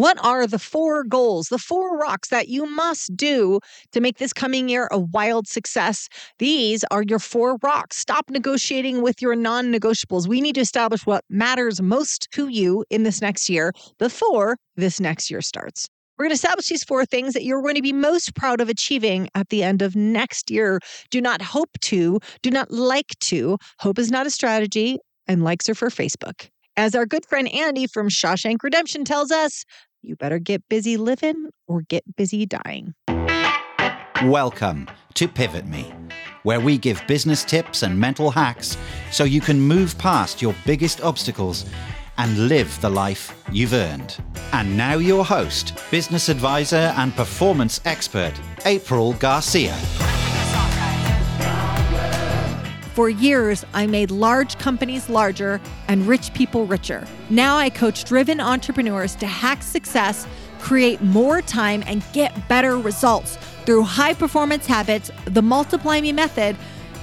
What are the four goals, the four rocks that you must do to make this coming year a wild success? These are your four rocks. Stop negotiating with your non negotiables. We need to establish what matters most to you in this next year before this next year starts. We're going to establish these four things that you're going to be most proud of achieving at the end of next year. Do not hope to, do not like to. Hope is not a strategy, and likes are for Facebook. As our good friend Andy from Shawshank Redemption tells us, you better get busy living or get busy dying. Welcome to Pivot Me, where we give business tips and mental hacks so you can move past your biggest obstacles and live the life you've earned. And now, your host, business advisor, and performance expert, April Garcia. For years, I made large companies larger and rich people richer. Now I coach driven entrepreneurs to hack success, create more time, and get better results through high performance habits, the Multiply Me method,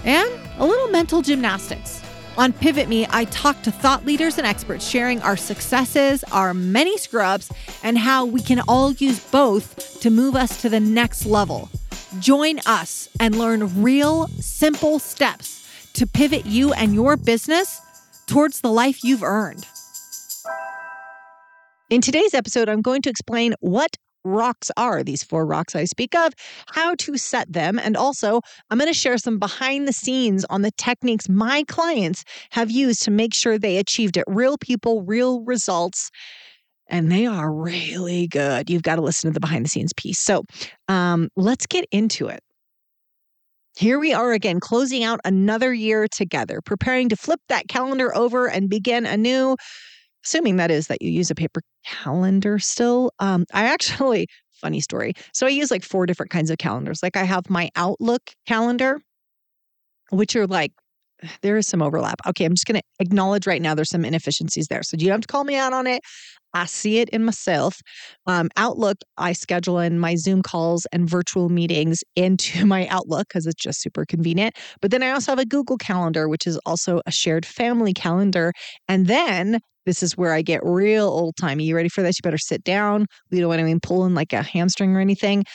and a little mental gymnastics. On Pivot Me, I talk to thought leaders and experts sharing our successes, our many scrubs, and how we can all use both to move us to the next level. Join us and learn real, simple steps to pivot you and your business towards the life you've earned. In today's episode, I'm going to explain what rocks are, these four rocks I speak of, how to set them, and also I'm going to share some behind the scenes on the techniques my clients have used to make sure they achieved it. Real people, real results. And they are really good. You've got to listen to the behind the scenes piece. So um, let's get into it. Here we are again, closing out another year together, preparing to flip that calendar over and begin anew. Assuming that is that you use a paper calendar still. Um, I actually, funny story. So I use like four different kinds of calendars. Like I have my Outlook calendar, which are like there is some overlap. Okay, I'm just going to acknowledge right now there's some inefficiencies there. So you don't have to call me out on it. I see it in myself. Um, Outlook, I schedule in my Zoom calls and virtual meetings into my Outlook because it's just super convenient. But then I also have a Google Calendar, which is also a shared family calendar. And then this is where I get real old timey. You ready for this? You better sit down. We don't want to be pulling like a hamstring or anything.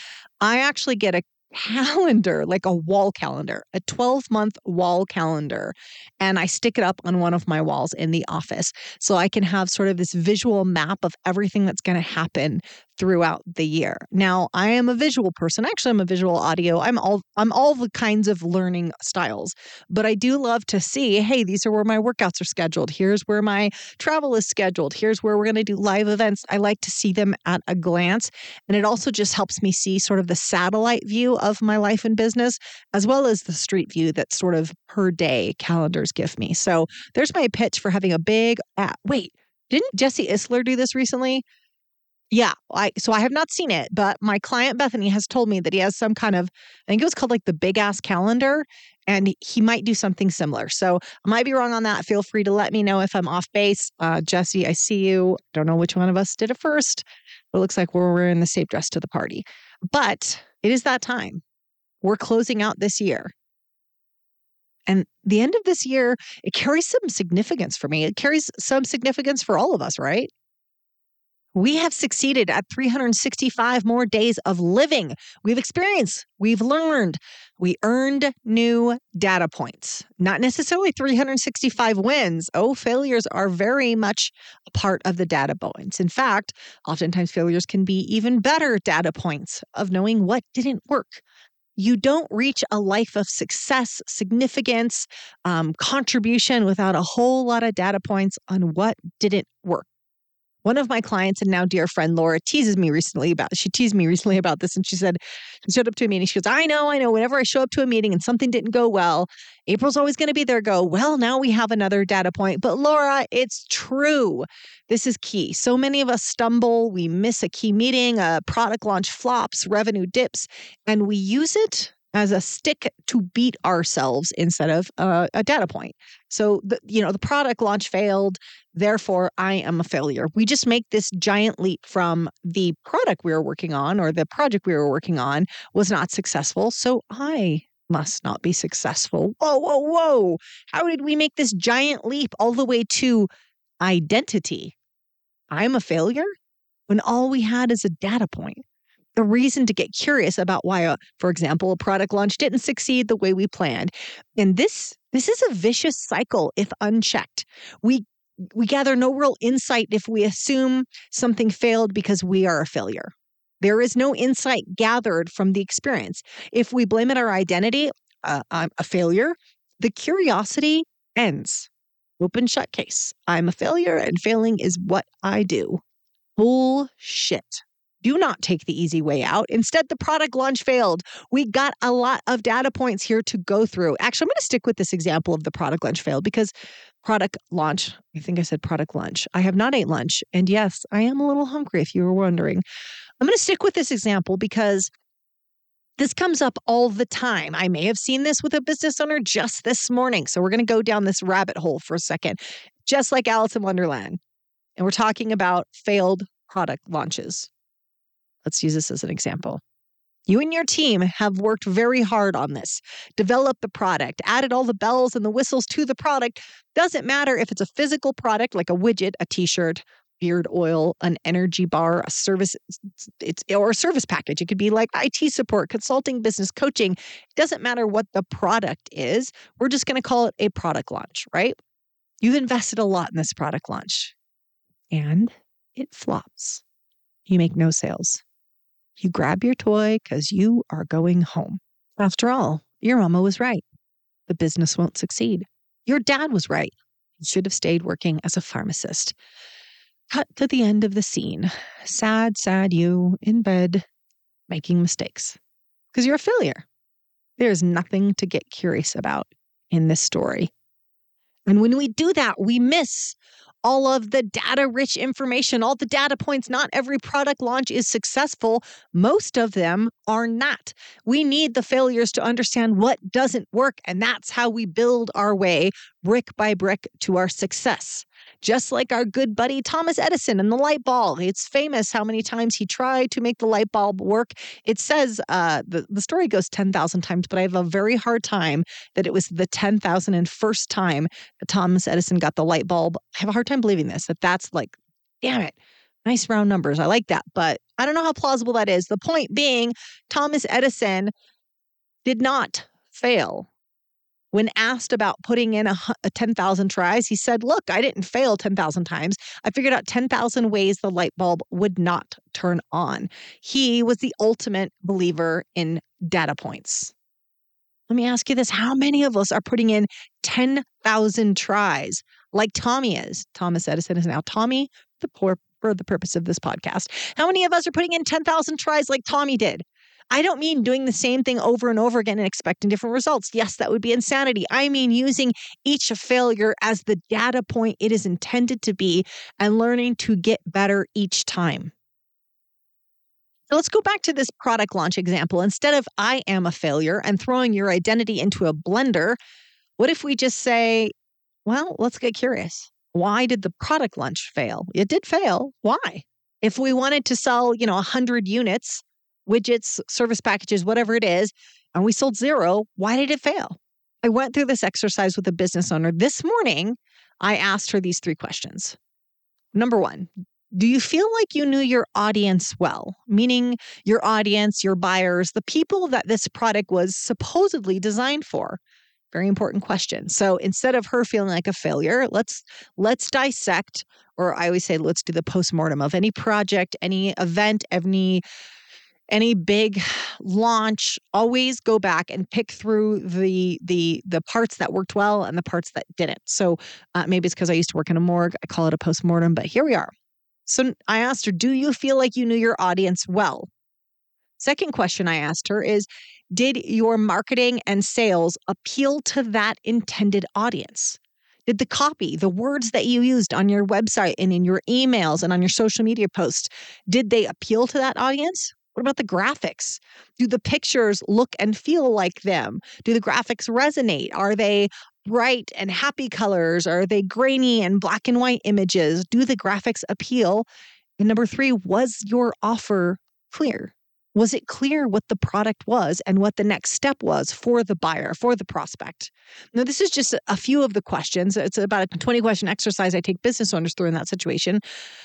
I actually get a calendar, like a wall calendar, a 12 month wall calendar. And I stick it up on one of my walls in the office so I can have sort of this visual map of everything that's going to happen throughout the year. Now, I am a visual person. Actually, I'm a visual audio. I'm all I'm all the kinds of learning styles. But I do love to see, hey, these are where my workouts are scheduled. Here's where my travel is scheduled. Here's where we're going to do live events. I like to see them at a glance, and it also just helps me see sort of the satellite view of my life and business as well as the street view that sort of per day calendars give me. So, there's my pitch for having a big uh, wait, didn't Jesse Itzler do this recently? Yeah, I so I have not seen it, but my client Bethany has told me that he has some kind of I think it was called like the big ass calendar and he might do something similar. So I might be wrong on that. Feel free to let me know if I'm off base. Uh, Jesse, I see you. Don't know which one of us did it first. It looks like we're wearing the same dress to the party. But it is that time. We're closing out this year. And the end of this year, it carries some significance for me. It carries some significance for all of us, right? We have succeeded at 365 more days of living. We've experienced, we've learned, we earned new data points. Not necessarily 365 wins. Oh, failures are very much a part of the data points. In fact, oftentimes failures can be even better data points of knowing what didn't work. You don't reach a life of success, significance, um, contribution without a whole lot of data points on what didn't work. One of my clients and now dear friend Laura teases me recently about she teased me recently about this and she said she showed up to a meeting. She goes, I know, I know. Whenever I show up to a meeting and something didn't go well, April's always going to be there. Go, well, now we have another data point. But Laura, it's true. This is key. So many of us stumble, we miss a key meeting, a product launch flops, revenue dips, and we use it as a stick to beat ourselves instead of uh, a data point. So the you know the product launch failed, therefore I am a failure. We just make this giant leap from the product we were working on or the project we were working on was not successful, so I must not be successful. Whoa, whoa, whoa. How did we make this giant leap all the way to identity? I'm a failure? when all we had is a data point. The reason to get curious about why, a, for example, a product launch didn't succeed the way we planned. And this this is a vicious cycle if unchecked. We we gather no real insight if we assume something failed because we are a failure. There is no insight gathered from the experience. If we blame it our identity, uh, I'm a failure, the curiosity ends. Open shut case. I'm a failure and failing is what I do. Bullshit. Do not take the easy way out. Instead, the product launch failed. We got a lot of data points here to go through. Actually, I'm going to stick with this example of the product launch failed because product launch, I think I said product lunch. I have not ate lunch. And yes, I am a little hungry if you were wondering. I'm going to stick with this example because this comes up all the time. I may have seen this with a business owner just this morning. So we're going to go down this rabbit hole for a second, just like Alice in Wonderland. And we're talking about failed product launches. Let's use this as an example. You and your team have worked very hard on this, developed the product, added all the bells and the whistles to the product. Doesn't matter if it's a physical product like a widget, a t shirt, beard oil, an energy bar, a service it's or a service package. It could be like IT support, consulting, business coaching. It doesn't matter what the product is. We're just going to call it a product launch, right? You've invested a lot in this product launch and it flops. You make no sales. You grab your toy because you are going home. After all, your mama was right. The business won't succeed. Your dad was right. You should have stayed working as a pharmacist. Cut to the end of the scene. Sad, sad you in bed making mistakes because you're a failure. There's nothing to get curious about in this story. And when we do that, we miss all of the data rich information, all the data points. Not every product launch is successful. Most of them are not. We need the failures to understand what doesn't work. And that's how we build our way brick by brick to our success just like our good buddy Thomas Edison and the light bulb. It's famous how many times he tried to make the light bulb work. It says uh, the, the story goes 10,000 times, but I have a very hard time that it was the 10,001st time Thomas Edison got the light bulb. I have a hard time believing this, that that's like, damn it. Nice round numbers. I like that. But I don't know how plausible that is. The point being, Thomas Edison did not fail when asked about putting in a, a 10,000 tries, he said, Look, I didn't fail 10,000 times. I figured out 10,000 ways the light bulb would not turn on. He was the ultimate believer in data points. Let me ask you this How many of us are putting in 10,000 tries like Tommy is? Thomas Edison is now Tommy, the poor for the purpose of this podcast. How many of us are putting in 10,000 tries like Tommy did? I don't mean doing the same thing over and over again and expecting different results. Yes, that would be insanity. I mean using each failure as the data point it is intended to be and learning to get better each time. So let's go back to this product launch example. Instead of I am a failure and throwing your identity into a blender, what if we just say, well, let's get curious. Why did the product launch fail? It did fail. Why? If we wanted to sell, you know, 100 units, widgets, service packages, whatever it is, and we sold zero, why did it fail? I went through this exercise with a business owner this morning. I asked her these three questions. Number one, do you feel like you knew your audience well? Meaning your audience, your buyers, the people that this product was supposedly designed for. Very important question. So instead of her feeling like a failure, let's let's dissect, or I always say let's do the postmortem of any project, any event, any any big launch always go back and pick through the the the parts that worked well and the parts that didn't. So uh, maybe it's because i used to work in a morgue i call it a postmortem but here we are. So i asked her do you feel like you knew your audience well? Second question i asked her is did your marketing and sales appeal to that intended audience? Did the copy, the words that you used on your website and in your emails and on your social media posts, did they appeal to that audience? What about the graphics? Do the pictures look and feel like them? Do the graphics resonate? Are they bright and happy colors? Are they grainy and black and white images? Do the graphics appeal? And number three, was your offer clear? Was it clear what the product was and what the next step was for the buyer, for the prospect? Now, this is just a few of the questions. It's about a 20 question exercise I take business owners through in that situation.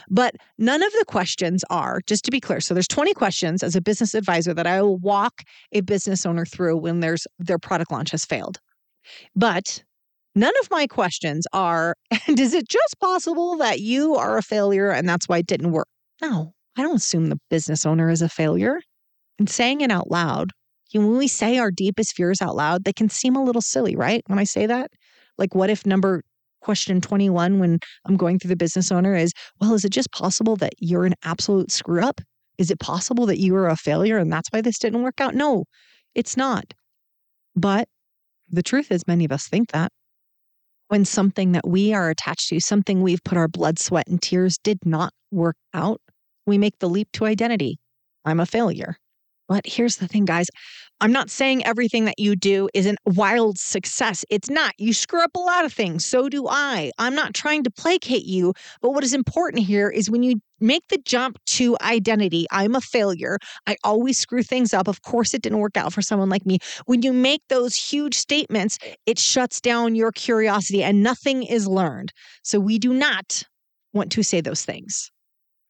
But none of the questions are, just to be clear, so there's 20 questions as a business advisor that I will walk a business owner through when there's their product launch has failed. But None of my questions are, and is it just possible that you are a failure and that's why it didn't work? No, I don't assume the business owner is a failure. And saying it out loud, when we say our deepest fears out loud, they can seem a little silly, right? When I say that, like, what if number question 21 when I'm going through the business owner is, well, is it just possible that you're an absolute screw up? Is it possible that you are a failure and that's why this didn't work out? No, it's not. But the truth is, many of us think that. When something that we are attached to, something we've put our blood, sweat, and tears did not work out, we make the leap to identity. I'm a failure. But here's the thing, guys. I'm not saying everything that you do is a wild success. It's not. You screw up a lot of things. So do I. I'm not trying to placate you. But what is important here is when you make the jump to identity, I'm a failure. I always screw things up. Of course, it didn't work out for someone like me. When you make those huge statements, it shuts down your curiosity and nothing is learned. So we do not want to say those things.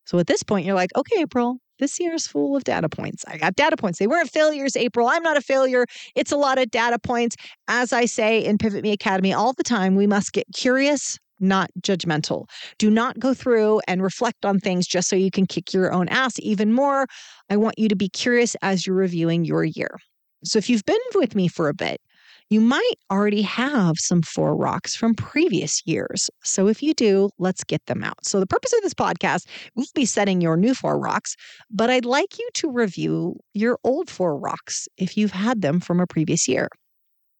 So at this point, you're like, okay, April, this year is full of data points. I got data points. They weren't failures, April. I'm not a failure. It's a lot of data points. As I say in Pivot Me Academy all the time, we must get curious, not judgmental. Do not go through and reflect on things just so you can kick your own ass even more. I want you to be curious as you're reviewing your year. So if you've been with me for a bit, you might already have some four rocks from previous years. So if you do, let's get them out. So the purpose of this podcast will be setting your new four rocks, but I'd like you to review your old four rocks if you've had them from a previous year.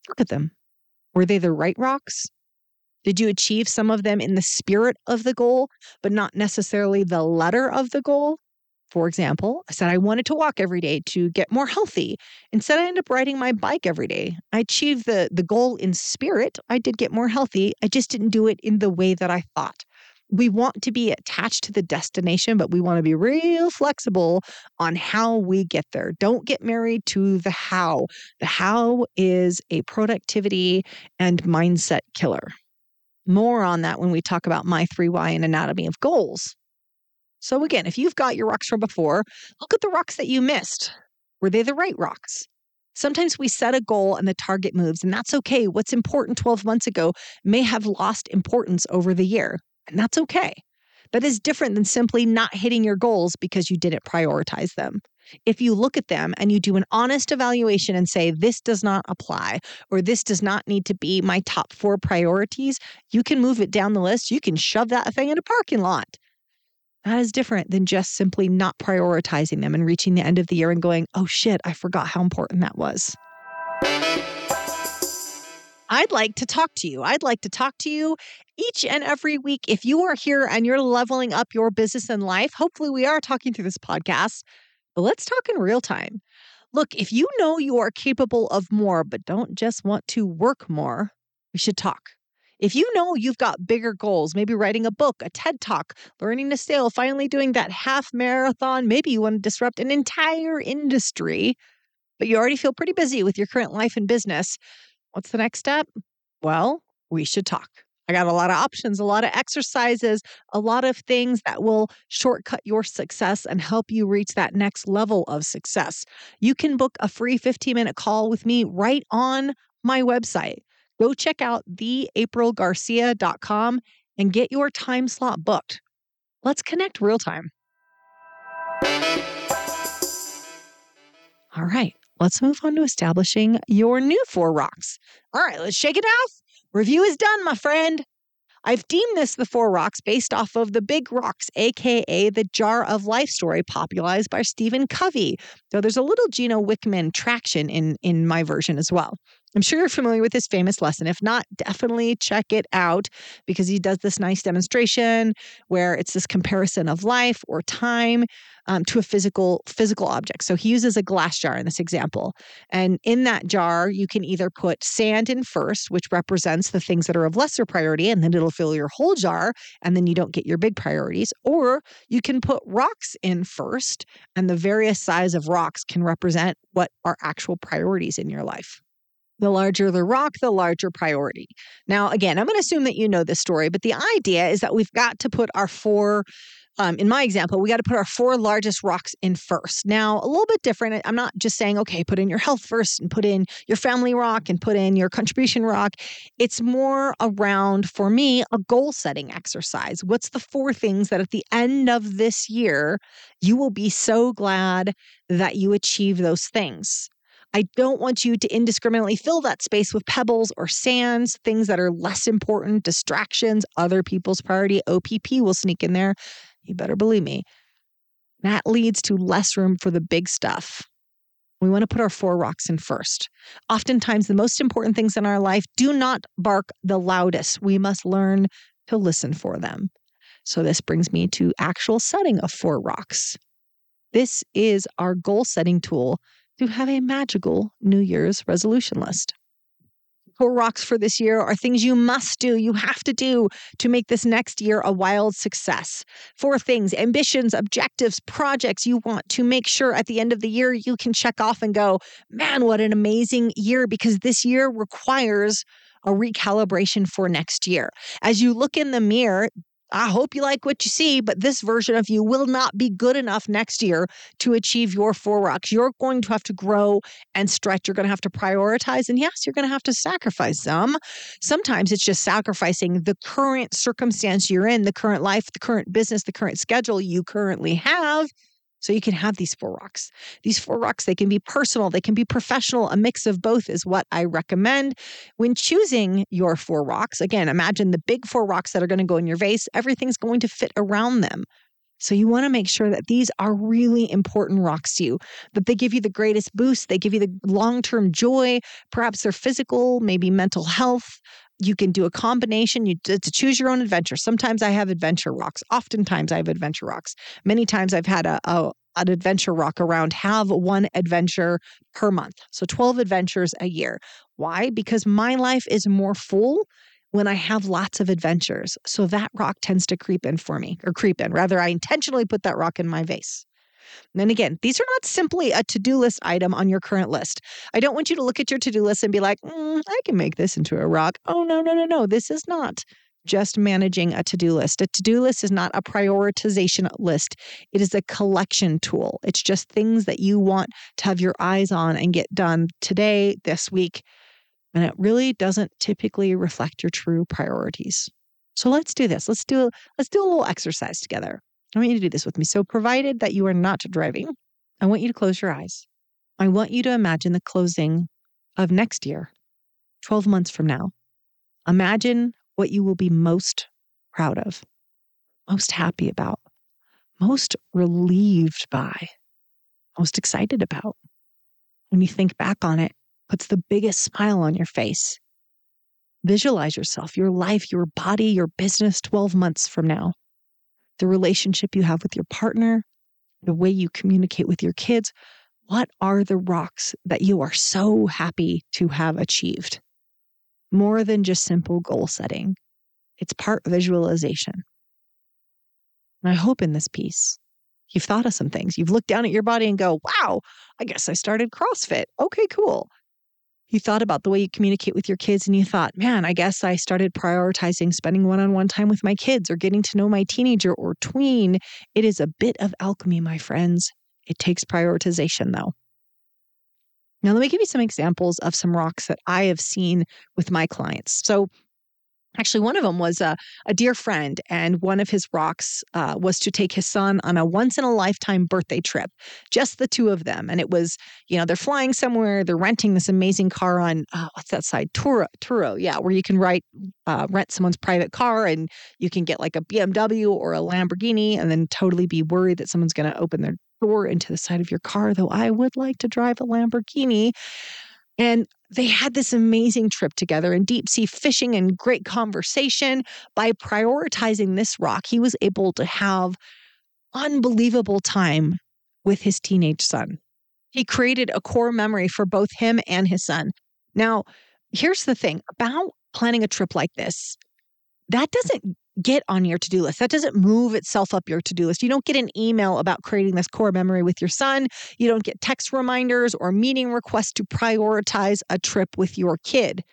Look at them. Were they the right rocks? Did you achieve some of them in the spirit of the goal, but not necessarily the letter of the goal? For example, I said I wanted to walk every day to get more healthy. Instead, I ended up riding my bike every day. I achieved the, the goal in spirit. I did get more healthy. I just didn't do it in the way that I thought. We want to be attached to the destination, but we want to be real flexible on how we get there. Don't get married to the how. The how is a productivity and mindset killer. More on that when we talk about my 3Y and anatomy of goals. So, again, if you've got your rocks from before, look at the rocks that you missed. Were they the right rocks? Sometimes we set a goal and the target moves, and that's okay. What's important 12 months ago may have lost importance over the year, and that's okay. That is different than simply not hitting your goals because you didn't prioritize them. If you look at them and you do an honest evaluation and say, this does not apply, or this does not need to be my top four priorities, you can move it down the list. You can shove that thing in a parking lot. That is different than just simply not prioritizing them and reaching the end of the year and going, oh shit, I forgot how important that was. I'd like to talk to you. I'd like to talk to you each and every week. If you are here and you're leveling up your business and life, hopefully we are talking through this podcast, but let's talk in real time. Look, if you know you are capable of more, but don't just want to work more, we should talk. If you know you've got bigger goals, maybe writing a book, a TED talk, learning to sail, finally doing that half marathon, maybe you want to disrupt an entire industry, but you already feel pretty busy with your current life and business, what's the next step? Well, we should talk. I got a lot of options, a lot of exercises, a lot of things that will shortcut your success and help you reach that next level of success. You can book a free 15 minute call with me right on my website go check out theaprilgarcia.com and get your time slot booked. Let's connect real time. All right, let's move on to establishing your new four rocks. All right, let's shake it off. Review is done, my friend. I've deemed this the four rocks based off of the big rocks, aka the jar of life story popularized by Stephen Covey. though there's a little Gino Wickman traction in in my version as well. I'm sure you're familiar with his famous lesson. If not, definitely check it out because he does this nice demonstration where it's this comparison of life or time um, to a physical physical object. So he uses a glass jar in this example, and in that jar you can either put sand in first, which represents the things that are of lesser priority, and then it'll fill your whole jar, and then you don't get your big priorities. Or you can put rocks in first, and the various size of rocks can represent what are actual priorities in your life. The larger the rock, the larger priority. Now, again, I'm going to assume that you know this story, but the idea is that we've got to put our four um, in my example, we got to put our four largest rocks in first. Now, a little bit different. I'm not just saying, okay, put in your health first and put in your family rock and put in your contribution rock. It's more around, for me, a goal setting exercise. What's the four things that at the end of this year, you will be so glad that you achieve those things? I don't want you to indiscriminately fill that space with pebbles or sands, things that are less important, distractions, other people's priority. OPP will sneak in there. You better believe me. That leads to less room for the big stuff. We want to put our four rocks in first. Oftentimes, the most important things in our life do not bark the loudest. We must learn to listen for them. So, this brings me to actual setting of four rocks. This is our goal setting tool to have a magical New Year's resolution list. Four rocks for this year are things you must do, you have to do to make this next year a wild success. Four things, ambitions, objectives, projects you want to make sure at the end of the year you can check off and go, man, what an amazing year, because this year requires a recalibration for next year. As you look in the mirror, I hope you like what you see, but this version of you will not be good enough next year to achieve your four rocks. You're going to have to grow and stretch. You're going to have to prioritize. And yes, you're going to have to sacrifice some. Sometimes it's just sacrificing the current circumstance you're in, the current life, the current business, the current schedule you currently have so you can have these four rocks. These four rocks, they can be personal, they can be professional. A mix of both is what I recommend. When choosing your four rocks, again, imagine the big four rocks that are going to go in your vase, everything's going to fit around them. So you want to make sure that these are really important rocks to you, that they give you the greatest boost, they give you the long-term joy, perhaps they're physical, maybe mental health, you can do a combination you to, choose your own adventure. Sometimes i have adventure rocks. Oftentimes i have adventure rocks. Many times i've had a, a an adventure rock around have one adventure per month. So 12 adventures a year. Why? Because my life is more full when i have lots of adventures. So that rock tends to creep in for me or creep in. Rather i intentionally put that rock in my vase and then again, these are not simply a to do list item on your current list. I don't want you to look at your to do list and be like, mm, I can make this into a rock. Oh, no, no, no, no. This is not just managing a to do list. A to do list is not a prioritization list, it is a collection tool. It's just things that you want to have your eyes on and get done today, this week. And it really doesn't typically reflect your true priorities. So let's do this. Let's do let's do a little exercise together. I want you to do this with me. So, provided that you are not driving, I want you to close your eyes. I want you to imagine the closing of next year, 12 months from now. Imagine what you will be most proud of, most happy about, most relieved by, most excited about. When you think back on it, puts the biggest smile on your face. Visualize yourself, your life, your body, your business 12 months from now the relationship you have with your partner, the way you communicate with your kids. What are the rocks that you are so happy to have achieved? More than just simple goal setting, it's part visualization. And I hope in this piece, you've thought of some things. You've looked down at your body and go, wow, I guess I started CrossFit. Okay, cool you thought about the way you communicate with your kids and you thought, man, I guess I started prioritizing spending one on one time with my kids or getting to know my teenager or tween. It is a bit of alchemy, my friends. It takes prioritization, though. Now, let me give you some examples of some rocks that I have seen with my clients. So, Actually, one of them was a, a dear friend, and one of his rocks uh, was to take his son on a once in a lifetime birthday trip, just the two of them. And it was, you know, they're flying somewhere, they're renting this amazing car on, uh, what's that side? Turo, Turo, yeah, where you can write, uh, rent someone's private car and you can get like a BMW or a Lamborghini and then totally be worried that someone's going to open their door into the side of your car, though I would like to drive a Lamborghini. And they had this amazing trip together in deep sea fishing and great conversation. By prioritizing this rock, he was able to have unbelievable time with his teenage son. He created a core memory for both him and his son. Now, here's the thing about planning a trip like this that doesn't get on your to do list. That doesn't move itself up your to do list. You don't get an email about creating this core memory with your son. You don't get text reminders or meeting requests to prioritize a trip with your kid.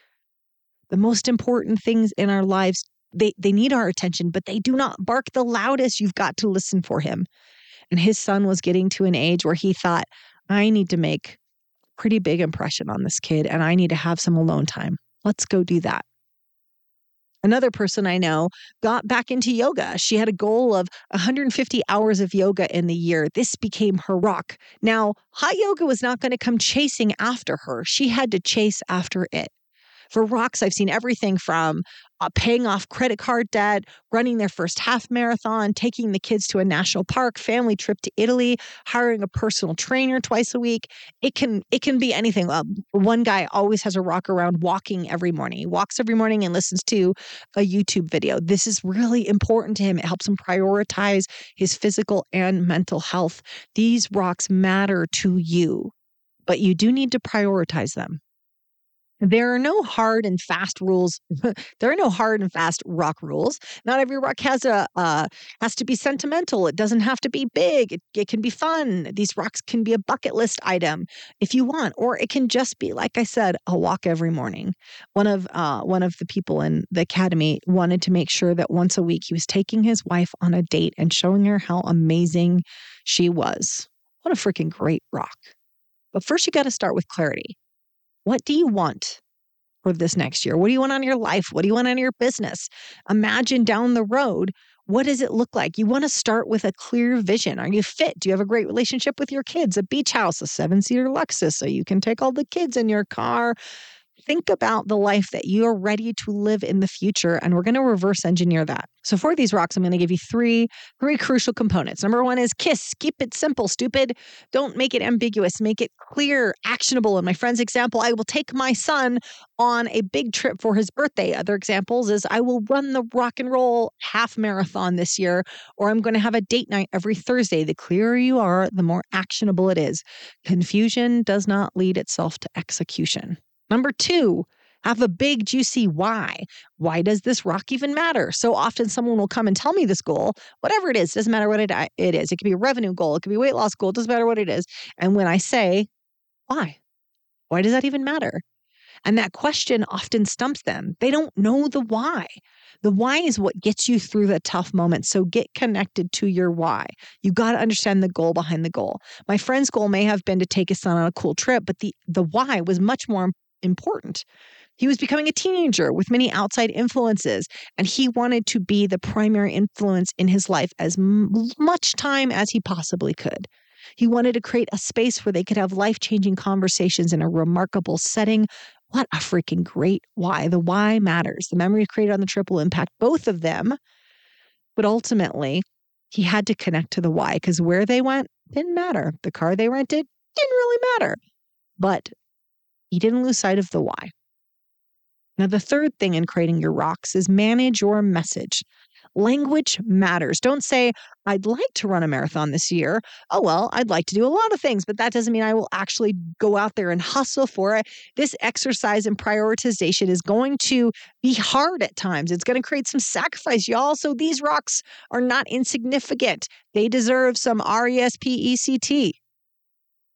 The most important things in our lives, they, they need our attention, but they do not bark the loudest. You've got to listen for him. And his son was getting to an age where he thought, I need to make pretty big impression on this kid and I need to have some alone time. Let's go do that. Another person I know got back into yoga. She had a goal of 150 hours of yoga in the year. This became her rock. Now, hot yoga was not going to come chasing after her. She had to chase after it. For rocks, I've seen everything from uh, paying off credit card debt, running their first half marathon, taking the kids to a national park, family trip to Italy, hiring a personal trainer twice a week. It can it can be anything. Uh, one guy always has a rock around walking every morning. He walks every morning and listens to a YouTube video. This is really important to him. It helps him prioritize his physical and mental health. These rocks matter to you, but you do need to prioritize them. There are no hard and fast rules. there are no hard and fast rock rules. Not every rock has a uh, has to be sentimental. It doesn't have to be big. It, it can be fun. These rocks can be a bucket list item if you want, or it can just be like I said, a walk every morning. One of uh, one of the people in the academy wanted to make sure that once a week he was taking his wife on a date and showing her how amazing she was. What a freaking great rock! But first, you got to start with clarity. What do you want for this next year? What do you want on your life? What do you want on your business? Imagine down the road, what does it look like? You want to start with a clear vision. Are you fit? Do you have a great relationship with your kids? A beach house, a seven seater Lexus, so you can take all the kids in your car think about the life that you're ready to live in the future and we're going to reverse engineer that. So for these rocks i'm going to give you three three crucial components. Number one is kiss keep it simple stupid. Don't make it ambiguous make it clear actionable. In my friend's example i will take my son on a big trip for his birthday. Other examples is i will run the rock and roll half marathon this year or i'm going to have a date night every thursday. The clearer you are the more actionable it is. Confusion does not lead itself to execution Number two, have a big, juicy why. Why does this rock even matter? So often someone will come and tell me this goal, whatever it is, doesn't matter what it, uh, it is. It could be a revenue goal, it could be weight loss goal, doesn't matter what it is. And when I say, why? Why does that even matter? And that question often stumps them. They don't know the why. The why is what gets you through the tough moments. So get connected to your why. You got to understand the goal behind the goal. My friend's goal may have been to take his son on a cool trip, but the the why was much more important. He was becoming a teenager with many outside influences, and he wanted to be the primary influence in his life as m- much time as he possibly could. He wanted to create a space where they could have life changing conversations in a remarkable setting. What a freaking great why. The why matters. The memories created on the trip will impact both of them. But ultimately, he had to connect to the why because where they went didn't matter. The car they rented didn't really matter. But he didn't lose sight of the why. Now, the third thing in creating your rocks is manage your message. Language matters. Don't say, I'd like to run a marathon this year. Oh, well, I'd like to do a lot of things, but that doesn't mean I will actually go out there and hustle for it. This exercise and prioritization is going to be hard at times. It's going to create some sacrifice, y'all. So these rocks are not insignificant. They deserve some R E S P E C T.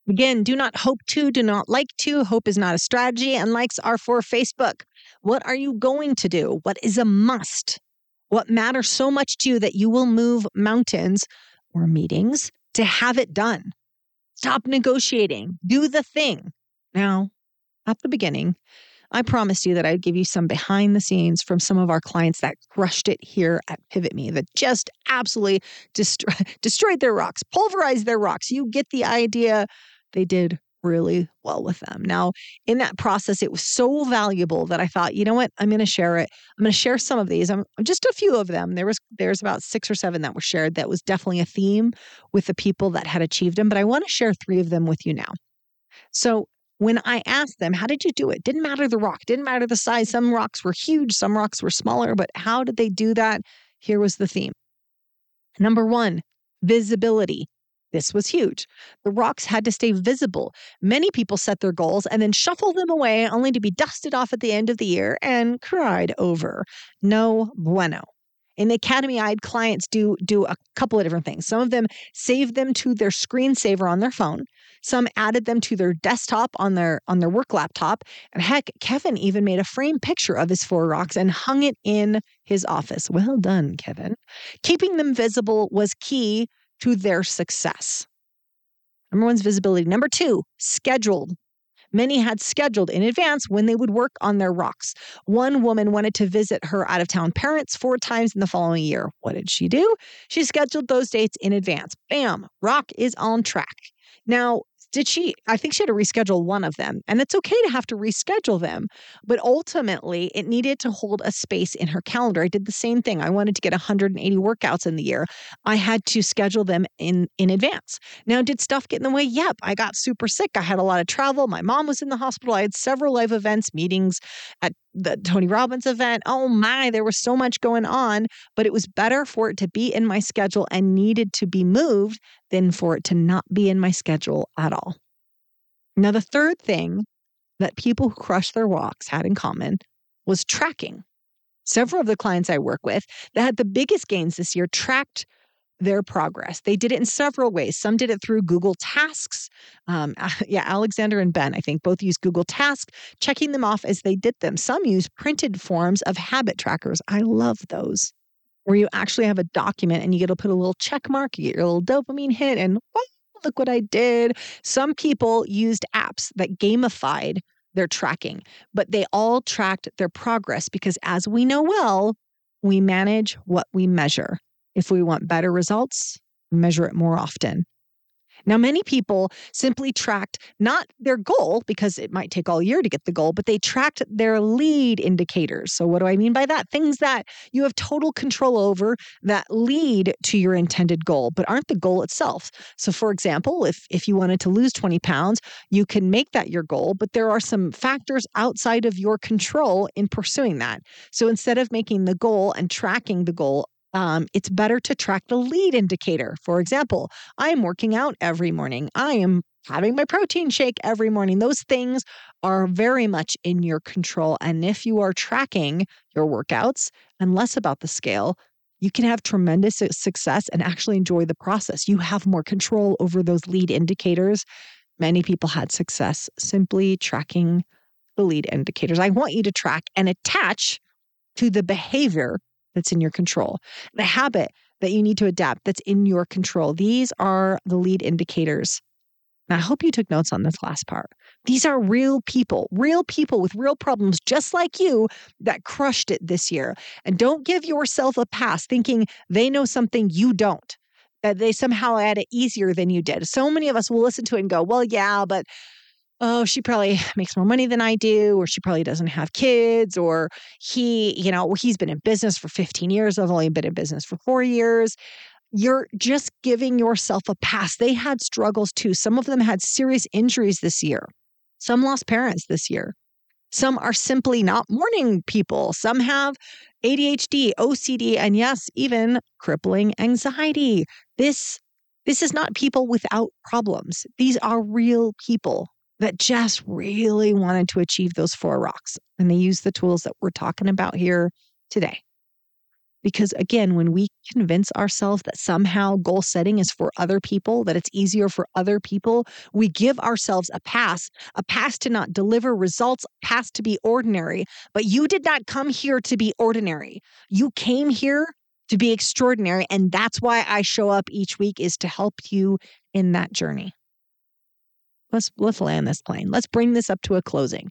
Again, do not hope to, do not like to. Hope is not a strategy, and likes are for Facebook. What are you going to do? What is a must? What matters so much to you that you will move mountains or meetings to have it done? Stop negotiating. Do the thing. Now, at the beginning, I promised you that I'd give you some behind the scenes from some of our clients that crushed it here at Pivot Me, that just absolutely destroy, destroyed their rocks, pulverized their rocks. You get the idea they did really well with them. Now, in that process, it was so valuable that I thought, you know what, I'm going to share it. I'm going to share some of these. I'm just a few of them. There was there's about six or seven that were shared. That was definitely a theme with the people that had achieved them. But I want to share three of them with you now. So when I asked them, How did you do it? Didn't matter the rock, didn't matter the size. Some rocks were huge, some rocks were smaller, but how did they do that? Here was the theme. Number one, visibility. This was huge. The rocks had to stay visible. Many people set their goals and then shuffle them away only to be dusted off at the end of the year and cried over. No bueno. In the academy, I had clients do do a couple of different things. Some of them saved them to their screensaver on their phone. Some added them to their desktop on their on their work laptop. And heck, Kevin even made a frame picture of his four rocks and hung it in his office. Well done, Kevin. Keeping them visible was key to their success. Number one's visibility. Number two, scheduled. Many had scheduled in advance when they would work on their rocks. One woman wanted to visit her out of town parents four times in the following year. What did she do? She scheduled those dates in advance. Bam, rock is on track. Now, did she i think she had to reschedule one of them and it's okay to have to reschedule them but ultimately it needed to hold a space in her calendar. I did the same thing. I wanted to get 180 workouts in the year. I had to schedule them in in advance. Now did stuff get in the way? Yep i got super sick. I had a lot of travel. My mom was in the hospital. I had several live events meetings at the Tony Robbins event. Oh my, there was so much going on, but it was better for it to be in my schedule and needed to be moved than for it to not be in my schedule at all. Now, the third thing that people who crush their walks had in common was tracking. Several of the clients I work with that had the biggest gains this year tracked their progress. They did it in several ways. Some did it through Google Tasks. Um, yeah, Alexander and Ben, I think, both used Google Tasks, checking them off as they did them. Some use printed forms of habit trackers. I love those, where you actually have a document and you get to put a little check mark, you get your little dopamine hit, and oh, look what I did. Some people used apps that gamified their tracking, but they all tracked their progress because, as we know well, we manage what we measure. If we want better results, measure it more often. Now, many people simply tracked not their goal because it might take all year to get the goal, but they tracked their lead indicators. So, what do I mean by that? Things that you have total control over that lead to your intended goal, but aren't the goal itself. So, for example, if, if you wanted to lose 20 pounds, you can make that your goal, but there are some factors outside of your control in pursuing that. So, instead of making the goal and tracking the goal um, it's better to track the lead indicator. For example, I am working out every morning. I am having my protein shake every morning. Those things are very much in your control. And if you are tracking your workouts and less about the scale, you can have tremendous success and actually enjoy the process. You have more control over those lead indicators. Many people had success simply tracking the lead indicators. I want you to track and attach to the behavior that's in your control, the habit that you need to adapt that's in your control. These are the lead indicators. Now, I hope you took notes on this last part. These are real people, real people with real problems, just like you, that crushed it this year. And don't give yourself a pass thinking they know something you don't, that they somehow had it easier than you did. So many of us will listen to it and go, well, yeah, but oh, she probably makes more money than I do, or she probably doesn't have kids, or he, you know, he's been in business for 15 years. I've only been in business for four years. You're just giving yourself a pass. They had struggles too. Some of them had serious injuries this year. Some lost parents this year. Some are simply not morning people. Some have ADHD, OCD, and yes, even crippling anxiety. This this is not people without problems. These are real people that just really wanted to achieve those four rocks. And they use the tools that we're talking about here today. Because again, when we convince ourselves that somehow goal setting is for other people, that it's easier for other people, we give ourselves a pass, a pass to not deliver results, pass to be ordinary. But you did not come here to be ordinary. You came here to be extraordinary. And that's why I show up each week is to help you in that journey. Let's let's land this plane. Let's bring this up to a closing.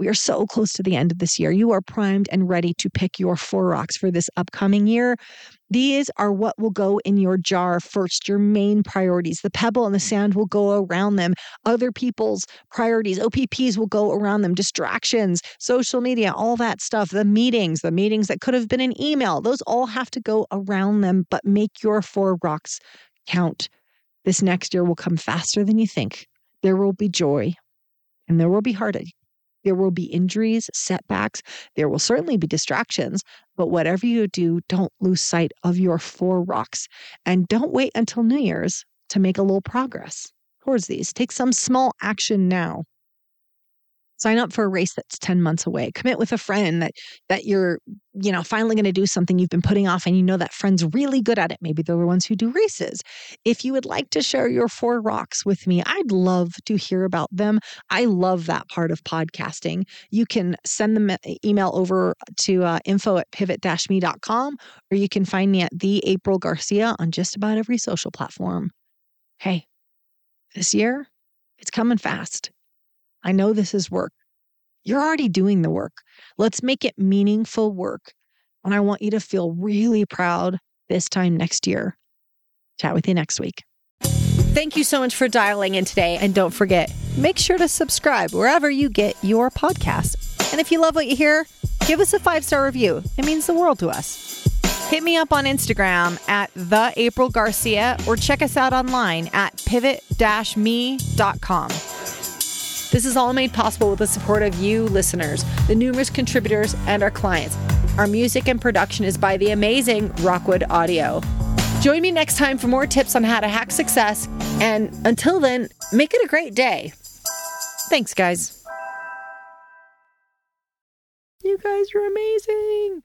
We are so close to the end of this year. You are primed and ready to pick your four rocks for this upcoming year. These are what will go in your jar first, your main priorities. The pebble and the sand will go around them. Other people's priorities, OPPs will go around them. Distractions, social media, all that stuff. The meetings, the meetings that could have been an email, those all have to go around them, but make your four rocks count. This next year will come faster than you think. There will be joy. And there will be heartache. There will be injuries, setbacks. There will certainly be distractions. But whatever you do, don't lose sight of your four rocks. And don't wait until New Year's to make a little progress towards these. Take some small action now sign up for a race that's 10 months away. Commit with a friend that that you're you know finally going to do something you've been putting off and you know that friend's really good at it. Maybe they're the ones who do races. If you would like to share your four rocks with me i'd love to hear about them. I love that part of podcasting. You can send them email over to uh, info at pivot-me.com or you can find me at the april garcia on just about every social platform. Hey this year it's coming fast I know this is work. You're already doing the work. Let's make it meaningful work. And I want you to feel really proud this time next year. Chat with you next week. Thank you so much for dialing in today. And don't forget, make sure to subscribe wherever you get your podcast. And if you love what you hear, give us a five star review. It means the world to us. Hit me up on Instagram at the April Garcia or check us out online at pivot-me.com. This is all made possible with the support of you listeners, the numerous contributors, and our clients. Our music and production is by the amazing Rockwood Audio. Join me next time for more tips on how to hack success. And until then, make it a great day. Thanks, guys. You guys are amazing.